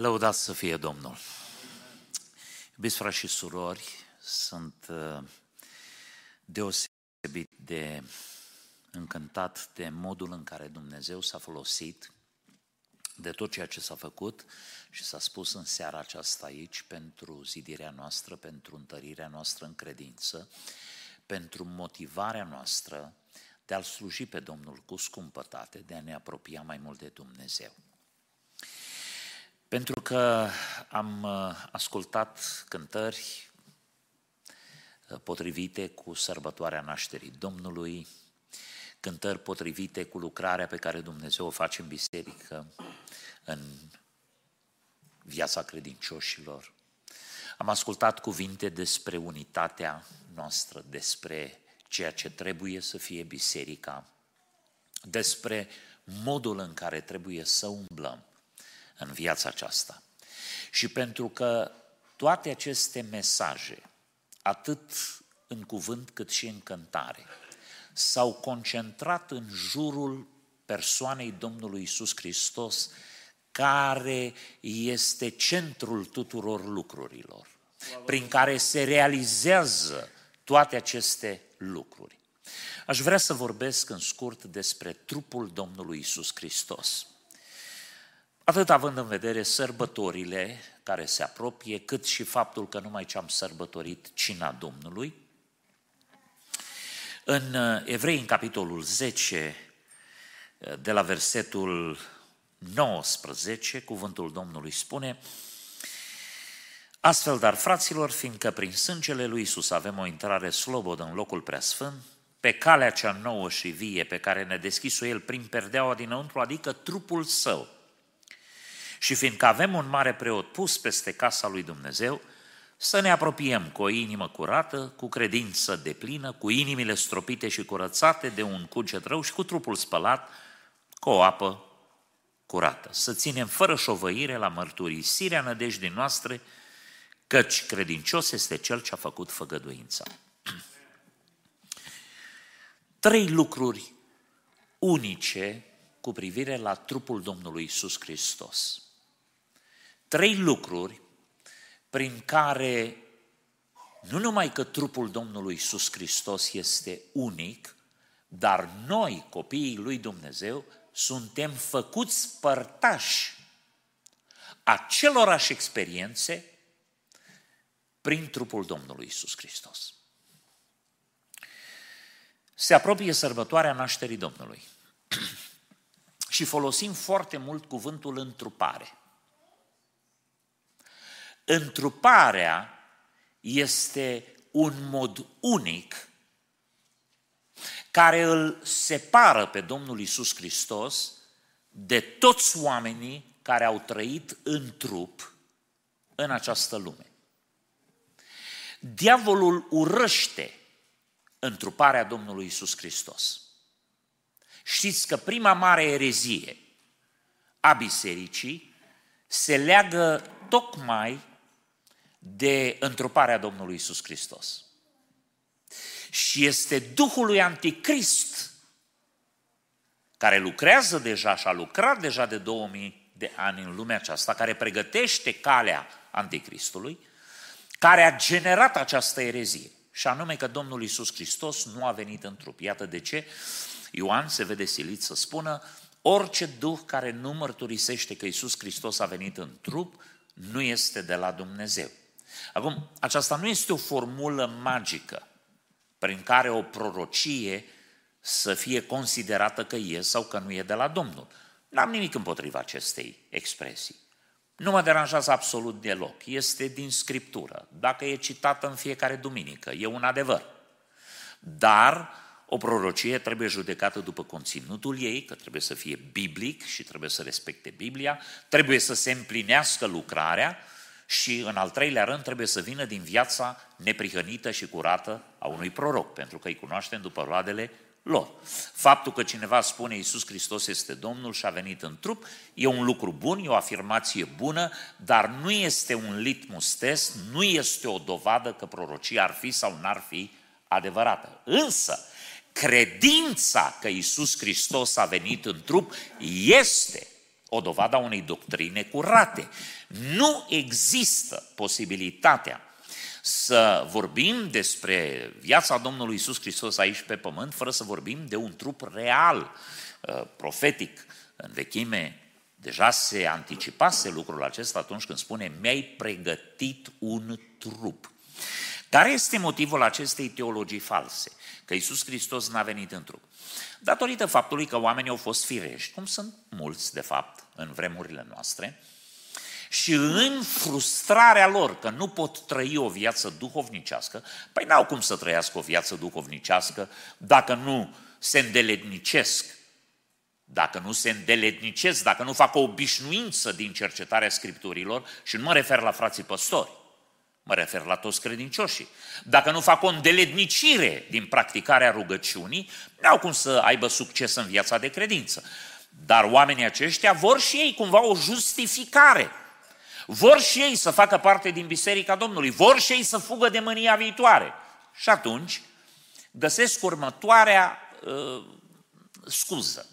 Lăudați să fie Domnul! Iubiți frați și surori, sunt uh, deosebit de încântat de modul în care Dumnezeu s-a folosit de tot ceea ce s-a făcut și s-a spus în seara aceasta aici pentru zidirea noastră, pentru întărirea noastră în credință, pentru motivarea noastră de a-L sluji pe Domnul cu scumpătate, de a ne apropia mai mult de Dumnezeu. Pentru că am uh, ascultat cântări uh, potrivite cu sărbătoarea nașterii Domnului, cântări potrivite cu lucrarea pe care Dumnezeu o face în biserică, în viața credincioșilor. Am ascultat cuvinte despre unitatea noastră, despre ceea ce trebuie să fie biserica, despre modul în care trebuie să umblăm în viața aceasta. Și pentru că toate aceste mesaje, atât în cuvânt cât și în cântare, s-au concentrat în jurul persoanei Domnului Isus Hristos, care este centrul tuturor lucrurilor, prin care se realizează toate aceste lucruri. Aș vrea să vorbesc în scurt despre trupul Domnului Isus Hristos. Atât având în vedere sărbătorile care se apropie, cât și faptul că numai ce am sărbătorit cina Domnului. În uh, Evrei, în capitolul 10, uh, de la versetul 19, cuvântul Domnului spune Astfel, dar, fraților, fiindcă prin sângele lui Isus avem o intrare slobodă în locul preasfânt, pe calea cea nouă și vie pe care ne deschis-o El prin perdeaua dinăuntru, adică trupul Său, și fiindcă avem un mare preot pus peste casa lui Dumnezeu, să ne apropiem cu o inimă curată, cu credință deplină, cu inimile stropite și curățate de un cuget rău și cu trupul spălat cu o apă curată. Să ținem fără șovăire la mărturisirea nădejdii noastre, căci credincios este cel ce a făcut făgăduința. Trei lucruri unice cu privire la trupul Domnului Isus Hristos trei lucruri prin care nu numai că trupul Domnului Iisus Hristos este unic, dar noi, copiii lui Dumnezeu, suntem făcuți părtași acelorași experiențe prin trupul Domnului Iisus Hristos. Se apropie sărbătoarea nașterii Domnului și folosim foarte mult cuvântul întrupare. Întruparea este un mod unic care îl separă pe Domnul Isus Hristos de toți oamenii care au trăit în trup în această lume. Diavolul urăște întruparea Domnului Isus Hristos. Știți că prima mare erezie a bisericii se leagă tocmai de întruparea Domnului Isus Hristos. Și este Duhul lui Anticrist, care lucrează deja și a lucrat deja de 2000 de ani în lumea aceasta, care pregătește calea Anticristului, care a generat această erezie. Și anume că Domnul Isus Hristos nu a venit în trup. Iată de ce Ioan se vede silit să spună orice duh care nu mărturisește că Isus Hristos a venit în trup, nu este de la Dumnezeu. Acum, aceasta nu este o formulă magică prin care o prorocie să fie considerată că e sau că nu e de la Domnul. N-am nimic împotriva acestei expresii. Nu mă deranjează absolut deloc. Este din Scriptură. Dacă e citată în fiecare duminică, e un adevăr. Dar o prorocie trebuie judecată după conținutul ei, că trebuie să fie biblic și trebuie să respecte Biblia, trebuie să se împlinească lucrarea și, în al treilea rând, trebuie să vină din viața neprihănită și curată a unui proroc, pentru că îi cunoaștem după roadele lor. Faptul că cineva spune Iisus Hristos este Domnul și a venit în trup e un lucru bun, e o afirmație bună, dar nu este un litmus test, nu este o dovadă că prorocia ar fi sau n-ar fi adevărată. Însă, credința că Iisus Hristos a venit în trup este o dovadă a unei doctrine curate. Nu există posibilitatea să vorbim despre viața Domnului Isus Hristos aici pe pământ fără să vorbim de un trup real, uh, profetic. În vechime deja se anticipase lucrul acesta atunci când spune mi-ai pregătit un trup. Care este motivul acestei teologii false? Că Isus Hristos n-a venit în trup. Datorită faptului că oamenii au fost firești, cum sunt mulți, de fapt, în vremurile noastre, și în frustrarea lor că nu pot trăi o viață duhovnicească, păi n-au cum să trăiască o viață duhovnicească dacă nu se îndeletnicesc, dacă nu se îndeletnicesc, dacă nu fac o obișnuință din cercetarea Scripturilor, și nu mă refer la frații păstori, mă refer la toți credincioșii. Dacă nu fac o îndeletnicire din practicarea rugăciunii, n-au cum să aibă succes în viața de credință. Dar oamenii aceștia vor și ei cumva o justificare vor și ei să facă parte din Biserica Domnului, vor și ei să fugă de mânia viitoare. Și atunci găsesc următoarea uh, scuză.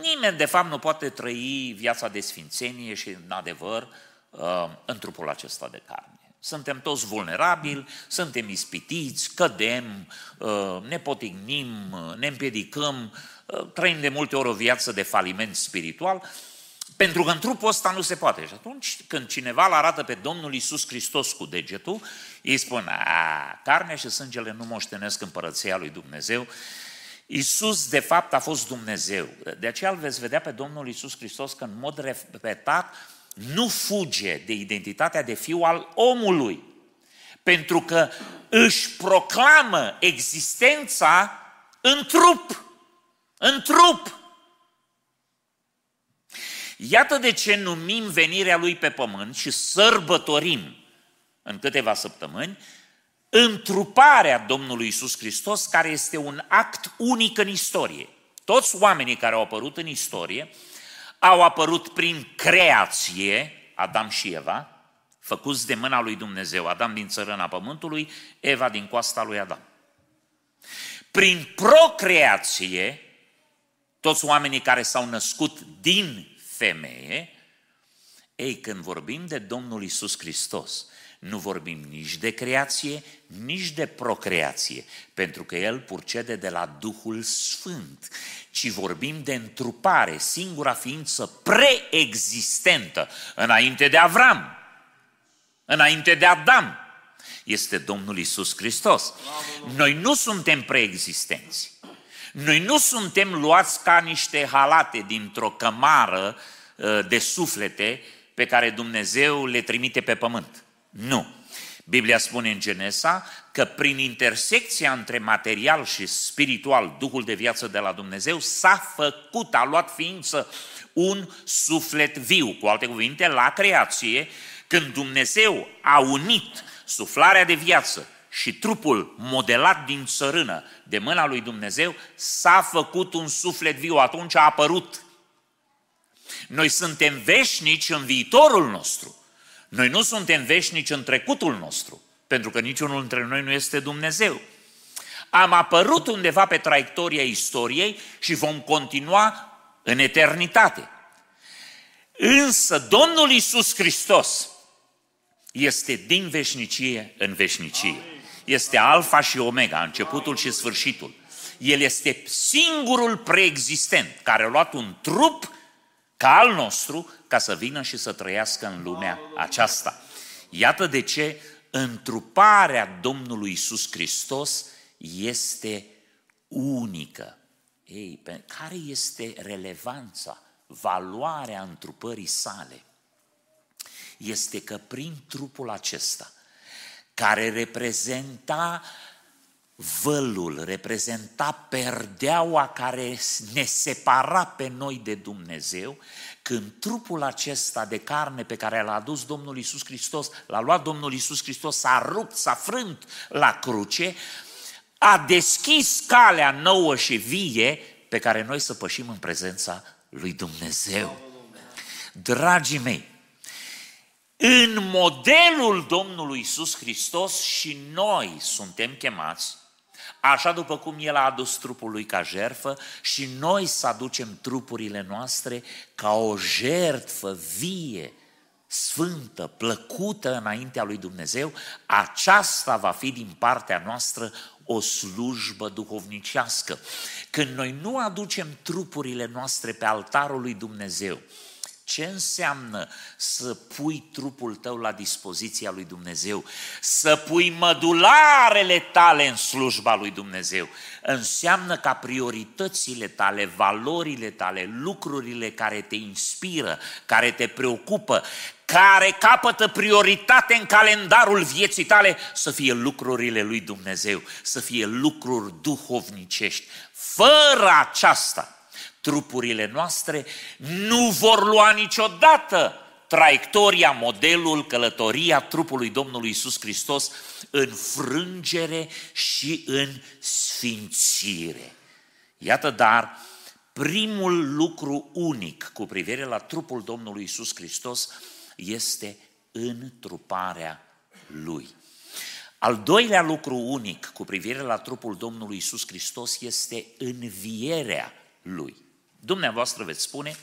Nimeni, de fapt, nu poate trăi viața de sfințenie și, în adevăr, uh, în trupul acesta de carne. Suntem toți vulnerabili, suntem ispitiți, cădem, uh, ne potignim, uh, ne împiedicăm, uh, trăim de multe ori o viață de faliment spiritual pentru că în trupul ăsta nu se poate. Și atunci când cineva îl arată pe Domnul Isus Hristos cu degetul, ei spun, a, carnea și sângele nu moștenesc împărăția lui Dumnezeu. Isus, de fapt, a fost Dumnezeu. De aceea îl veți vedea pe Domnul Isus Hristos că în mod repetat nu fuge de identitatea de fiu al omului. Pentru că își proclamă existența în trup. În trup. Iată de ce numim venirea lui pe pământ și sărbătorim în câteva săptămâni întruparea Domnului Isus Hristos, care este un act unic în istorie. Toți oamenii care au apărut în istorie au apărut prin creație, Adam și Eva, făcuți de mâna lui Dumnezeu, Adam din țărâna pământului, Eva din coasta lui Adam. Prin procreație, toți oamenii care s-au născut din femeie, ei, când vorbim de Domnul Isus Hristos, nu vorbim nici de creație, nici de procreație, pentru că El purcede de la Duhul Sfânt, ci vorbim de întrupare, singura ființă preexistentă înainte de Avram, înainte de Adam, este Domnul Isus Hristos. Noi nu suntem preexistenți. Noi nu suntem luați ca niște halate dintr-o cămară uh, de suflete pe care Dumnezeu le trimite pe pământ. Nu. Biblia spune în Genesa că prin intersecția între material și spiritual, Duhul de viață de la Dumnezeu, s-a făcut, a luat ființă un suflet viu. Cu alte cuvinte, la creație, când Dumnezeu a unit suflarea de viață și trupul modelat din țărână de mâna lui Dumnezeu, s-a făcut un suflet viu, atunci a apărut. Noi suntem veșnici în viitorul nostru. Noi nu suntem veșnici în trecutul nostru, pentru că niciunul dintre noi nu este Dumnezeu. Am apărut undeva pe traiectoria istoriei și vom continua în eternitate. Însă Domnul Isus Hristos este din veșnicie în veșnicie este alfa și omega, începutul și sfârșitul. El este singurul preexistent care a luat un trup ca al nostru ca să vină și să trăiască în lumea aceasta. Iată de ce întruparea Domnului Isus Hristos este unică. Ei, pe care este relevanța, valoarea întrupării sale? Este că prin trupul acesta care reprezenta vălul, reprezenta perdeaua care ne separa pe noi de Dumnezeu, când trupul acesta de carne pe care l-a adus Domnul Isus Hristos, l-a luat Domnul Isus Hristos, s-a rupt, s-a frânt la cruce, a deschis calea nouă și vie pe care noi să pășim în prezența lui Dumnezeu. Dragii mei, în modelul Domnului Isus Hristos și noi suntem chemați, așa după cum El a adus trupul Lui ca jerfă și noi să aducem trupurile noastre ca o jertfă vie, sfântă, plăcută înaintea lui Dumnezeu, aceasta va fi din partea noastră o slujbă duhovnicească. Când noi nu aducem trupurile noastre pe altarul lui Dumnezeu, ce înseamnă să pui trupul tău la dispoziția lui Dumnezeu? Să pui mădularele tale în slujba lui Dumnezeu. Înseamnă ca prioritățile tale, valorile tale, lucrurile care te inspiră, care te preocupă, care capătă prioritate în calendarul vieții tale, să fie lucrurile lui Dumnezeu, să fie lucruri duhovnicești. Fără aceasta, trupurile noastre nu vor lua niciodată traiectoria, modelul, călătoria trupului Domnului Isus Hristos în frângere și în sfințire. Iată dar, primul lucru unic cu privire la trupul Domnului Isus Hristos este întruparea Lui. Al doilea lucru unic cu privire la trupul Domnului Isus Hristos este învierea Lui. Dumneavoastră veți spune,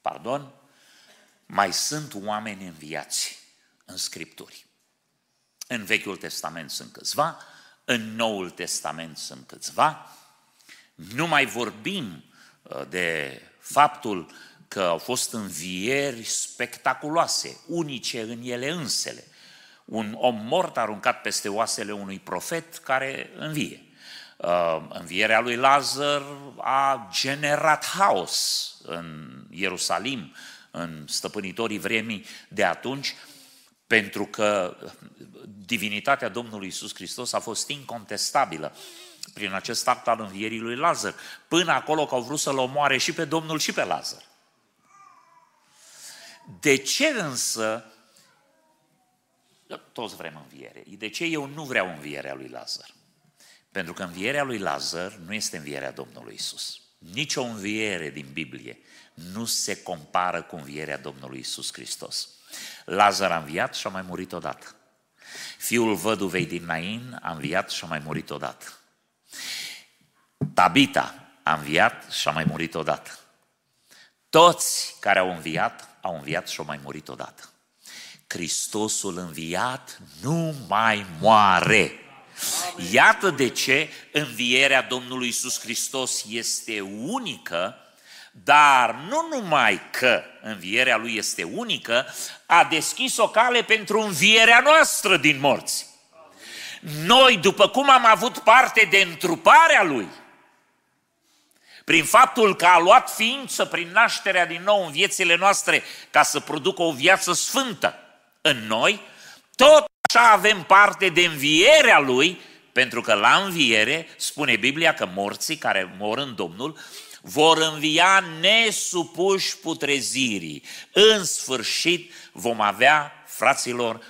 pardon, mai sunt oameni înviați în Scripturi. În Vechiul Testament sunt câțiva, în Noul Testament sunt câțiva. Nu mai vorbim uh, de faptul că au fost învieri spectaculoase, unice în ele însele. Un om mort aruncat peste oasele unui profet care învie. Uh, învierea lui Lazar a generat haos în Ierusalim, în stăpânitorii vremii de atunci, pentru că divinitatea Domnului Isus Hristos a fost incontestabilă prin acest act al învierii lui Lazar, până acolo că au vrut să-l omoare și pe Domnul și pe Lazar. De ce însă toți vrem înviere. De ce eu nu vreau învierea lui Lazar? Pentru că învierea lui Lazar nu este învierea Domnului Isus. Nici o înviere din Biblie nu se compară cu învierea Domnului Isus Hristos. Lazar a înviat și a mai murit odată. Fiul văduvei din Nain a înviat și a mai murit odată. Tabita a înviat și a mai murit odată. Toți care au înviat, au înviat și au mai murit odată. Hristosul înviat nu mai moare. Iată de ce învierea Domnului Isus Hristos este unică, dar nu numai că învierea Lui este unică, a deschis o cale pentru învierea noastră din morți. Noi, după cum am avut parte de întruparea Lui, prin faptul că a luat ființă prin nașterea din nou în viețile noastre ca să producă o viață sfântă în noi, tot așa avem parte de învierea Lui, pentru că la înviere spune Biblia că morții care mor în Domnul vor învia nesupuși putrezirii. În sfârșit vom avea, fraților,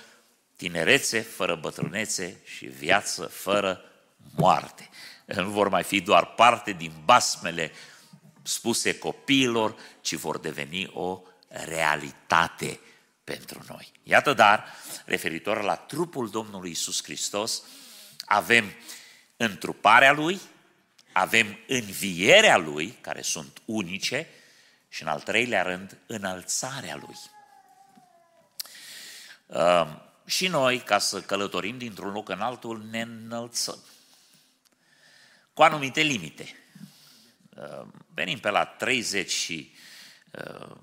tinerețe fără bătrânețe și viață fără moarte. Nu vor mai fi doar parte din basmele spuse copiilor, ci vor deveni o realitate pentru noi. Iată dar, referitor la trupul Domnului Isus Hristos, avem întruparea Lui, avem învierea Lui, care sunt unice, și în al treilea rând, înălțarea Lui. Uh, și noi, ca să călătorim dintr-un loc în altul, ne înălțăm. Cu anumite limite. Uh, venim pe la 30 și uh,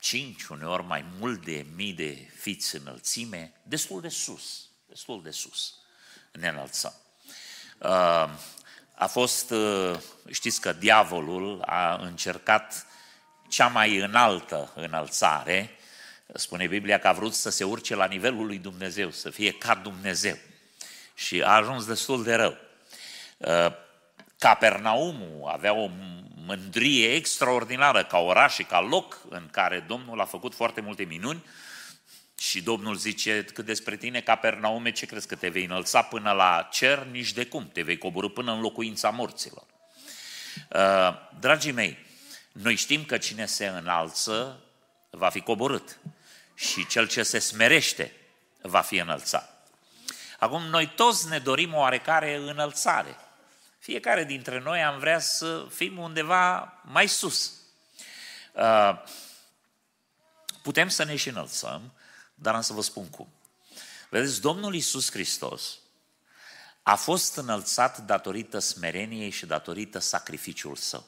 5, uneori mai mult de mii de fiți înălțime, destul de sus, destul de sus ne înălțăm. Uh, a fost, uh, știți că diavolul a încercat cea mai înaltă înălțare, spune Biblia că a vrut să se urce la nivelul lui Dumnezeu, să fie ca Dumnezeu. Și a ajuns destul de rău. Uh, Capernaumul avea o mândrie extraordinară ca oraș și ca loc în care Domnul a făcut foarte multe minuni și Domnul zice că despre tine, Capernaume, ce crezi că te vei înălța până la cer? Nici de cum, te vei coborâ până în locuința morților. Uh, dragii mei, noi știm că cine se înalță va fi coborât și cel ce se smerește va fi înălțat. Acum, noi toți ne dorim oarecare înălțare. Fiecare dintre noi am vrea să fim undeva mai sus. Uh, putem să ne și înălțăm, dar am să vă spun cum. Vedeți, Domnul Iisus Hristos a fost înălțat datorită smereniei și datorită sacrificiul său.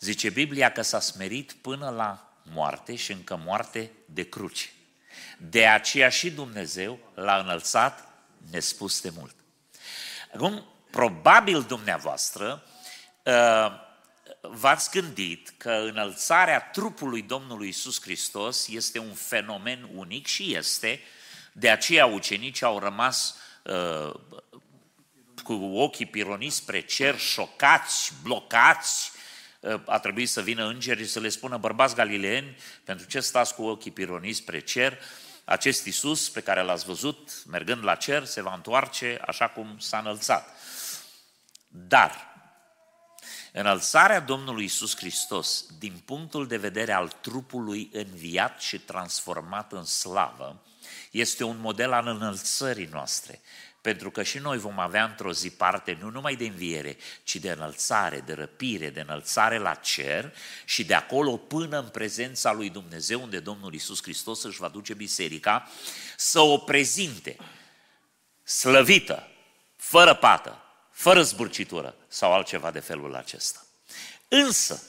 Zice Biblia că s-a smerit până la moarte și încă moarte de cruce. De aceea și Dumnezeu l-a înălțat nespus de mult. Acum, probabil dumneavoastră uh, v-ați gândit că înălțarea trupului Domnului Isus Hristos este un fenomen unic și este, de aceea ucenicii au rămas uh, cu ochii pironiți spre cer, șocați, blocați, uh, a trebuit să vină îngeri să le spună, bărbați galileeni, pentru ce stați cu ochii pironiți spre cer? Acest Isus pe care l-ați văzut mergând la cer se va întoarce așa cum s-a înălțat. Dar înălțarea Domnului Isus Hristos, din punctul de vedere al trupului înviat și transformat în slavă, este un model al înălțării noastre. Pentru că și noi vom avea într-o zi parte nu numai de înviere, ci de înălțare, de răpire, de înălțare la cer și de acolo până în prezența lui Dumnezeu, unde Domnul Isus Hristos își va duce biserica, să o prezinte slăvită, fără pată, fără zburcitură sau altceva de felul acesta. Însă,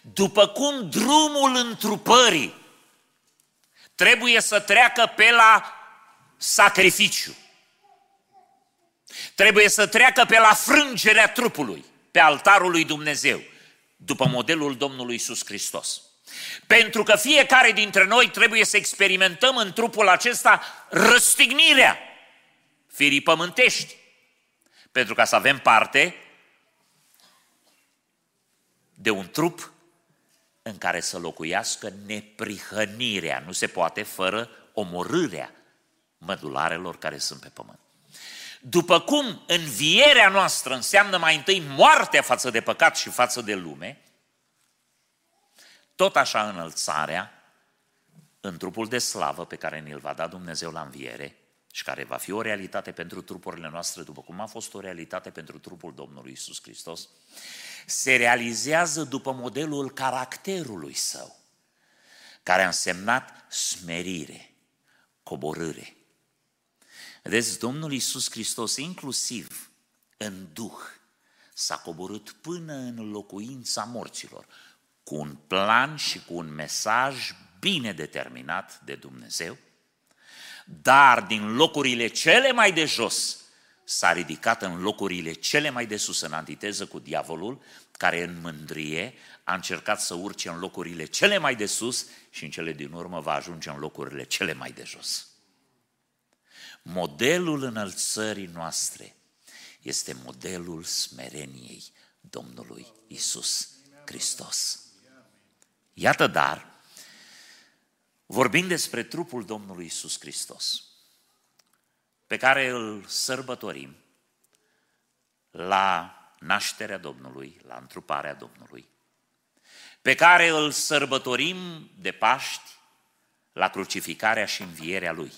după cum drumul întrupării trebuie să treacă pe la sacrificiu, trebuie să treacă pe la frângerea trupului, pe altarul lui Dumnezeu, după modelul Domnului Isus Hristos. Pentru că fiecare dintre noi trebuie să experimentăm în trupul acesta răstignirea firii pământești, pentru ca să avem parte de un trup în care să locuiască neprihănirea. Nu se poate fără omorârea mădularelor care sunt pe pământ. După cum învierea noastră înseamnă mai întâi moartea față de păcat și față de lume, tot așa înălțarea în trupul de slavă pe care ne-l va da Dumnezeu la înviere și care va fi o realitate pentru trupurile noastre, după cum a fost o realitate pentru trupul Domnului Isus Hristos, se realizează după modelul caracterului său, care a însemnat smerire, coborâre. Vedeți, Domnul Isus Hristos, inclusiv în Duh, s-a coborât până în locuința morților, cu un plan și cu un mesaj bine determinat de Dumnezeu, dar din locurile cele mai de jos s-a ridicat în locurile cele mai de sus, în antiteză cu diavolul, care în mândrie a încercat să urce în locurile cele mai de sus și în cele din urmă va ajunge în locurile cele mai de jos. Modelul înălțării noastre este modelul smereniei Domnului Isus Hristos. Iată dar, vorbind despre trupul Domnului Isus Hristos, pe care îl sărbătorim la nașterea Domnului, la întruparea Domnului, pe care îl sărbătorim de Paști la crucificarea și învierea Lui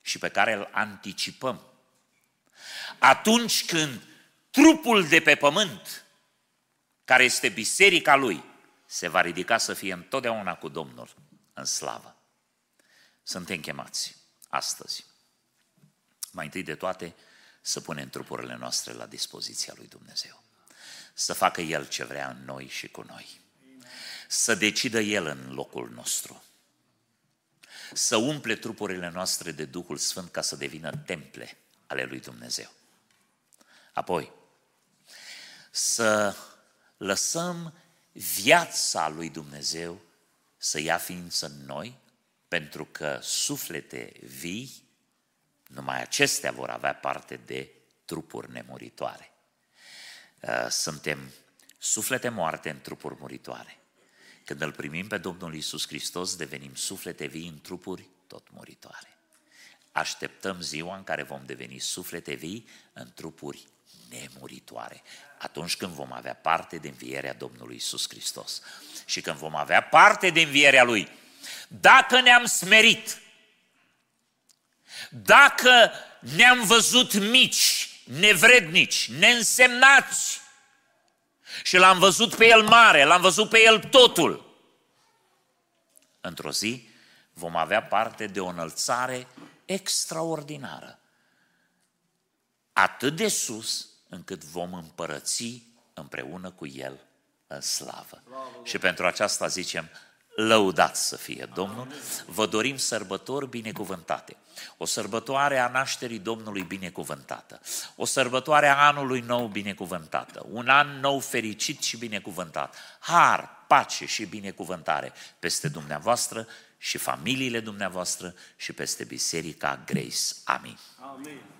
și pe care îl anticipăm. Atunci când trupul de pe pământ, care este biserica Lui, se va ridica să fie întotdeauna cu Domnul în slavă. Suntem chemați astăzi. Mai întâi de toate, să punem trupurile noastre la dispoziția lui Dumnezeu. Să facă El ce vrea în noi și cu noi. Să decidă El în locul nostru. Să umple trupurile noastre de Duhul Sfânt ca să devină temple ale lui Dumnezeu. Apoi, să lăsăm viața lui Dumnezeu să ia ființă în noi, pentru că suflete vii, numai acestea vor avea parte de trupuri nemuritoare. Uh, suntem suflete moarte în trupuri muritoare. Când îl primim pe Domnul Isus Hristos, devenim suflete vii în trupuri tot muritoare. Așteptăm ziua în care vom deveni suflete vii în trupuri nemuritoare, atunci când vom avea parte de învierea Domnului Isus Hristos. Și când vom avea parte de învierea Lui, dacă ne-am smerit, Dacă ne-am văzut mici, nevrednici, neînsemnați, și l-am văzut pe el mare, l-am văzut pe el totul, într-o zi vom avea parte de o înălțare extraordinară. Atât de sus încât vom împărăți împreună cu El în slavă. Și pentru aceasta zicem, lăudat să fie Domnul, vă dorim sărbători binecuvântate. O sărbătoare a nașterii Domnului binecuvântată. O sărbătoare a anului nou binecuvântată. Un an nou fericit și binecuvântat. Har, pace și binecuvântare peste dumneavoastră și familiile dumneavoastră și peste Biserica Grace. Amin. Amin.